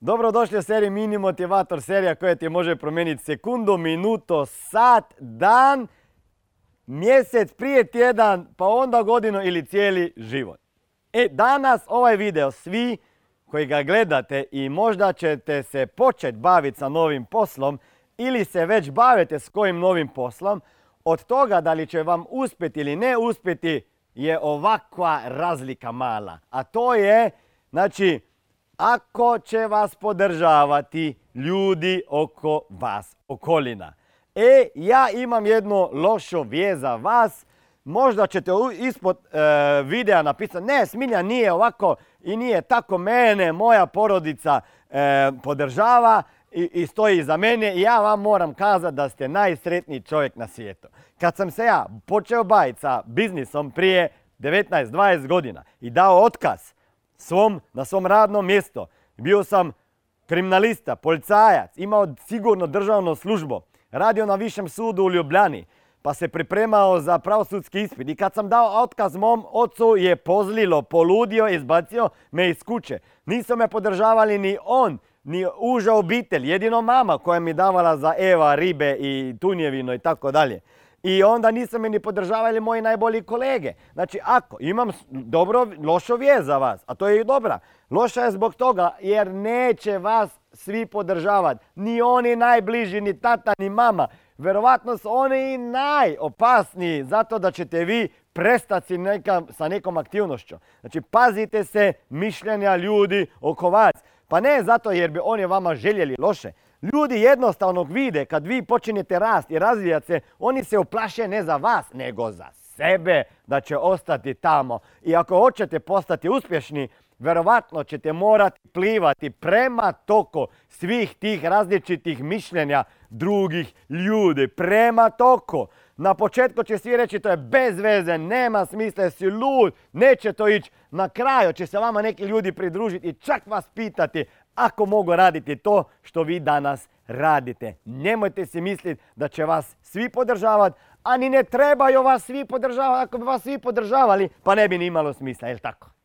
Dobrodošli u seriji Mini Motivator, serija koja ti može promijeniti sekundu, minuto, sat, dan, mjesec, prije tjedan, pa onda godinu ili cijeli život. E, danas ovaj video, svi koji ga gledate i možda ćete se početi baviti sa novim poslom ili se već bavite s kojim novim poslom, od toga da li će vam uspjeti ili ne uspjeti je ovakva razlika mala. A to je, znači, ako će vas podržavati ljudi oko vas, okolina. E, ja imam jedno lošo vije za vas. Možda ćete ispod e, videa napisati, ne, Smilja nije ovako i nije tako mene, moja porodica e, podržava i, i stoji iza mene i ja vam moram kazati da ste najsretniji čovjek na svijetu. Kad sam se ja počeo baviti sa biznisom prije 19-20 godina i dao otkaz svom, na svom radnom mjestu, bio sam kriminalista, policajac, imao sigurno državno službu, radio na višem sudu u Ljubljani, pa se pripremao za pravosudski ispit. I kad sam dao otkaz mom ocu je pozlilo, poludio, izbacio me iz kuće. Nisu me podržavali ni on, ni uža obitelj, jedino mama koja mi davala za Eva, ribe i tunjevino i tako dalje. I onda nisu me ni podržavali moji najbolji kolege. Znači, ako imam dobro, lošo vijest za vas, a to je i dobra. Loša je zbog toga jer neće vas svi podržavati. Ni oni najbliži, ni tata, ni mama. Verovatno su oni i najopasniji zato da ćete vi prestati sa nekom aktivnošću. Znači, pazite se mišljenja ljudi oko vas. Pa ne zato jer bi oni vama željeli loše. Ljudi jednostavno vide kad vi počinjete rast i razvijati se, oni se uplaše ne za vas, nego za sebe da će ostati tamo. I ako hoćete postati uspješni, verovatno ćete morati plivati prema toku svih tih različitih mišljenja drugih ljudi. Prema toku. Na početku će svi reći to je bez veze, nema smisla, si lud, neće to ići. Na kraju će se vama neki ljudi pridružiti i čak vas pitati ako mogu raditi to što vi danas radite. Nemojte si misliti da će vas svi podržavati, a ne trebaju vas svi podržavati. Ako bi vas svi podržavali, pa ne bi ni imalo smisla, jel tako?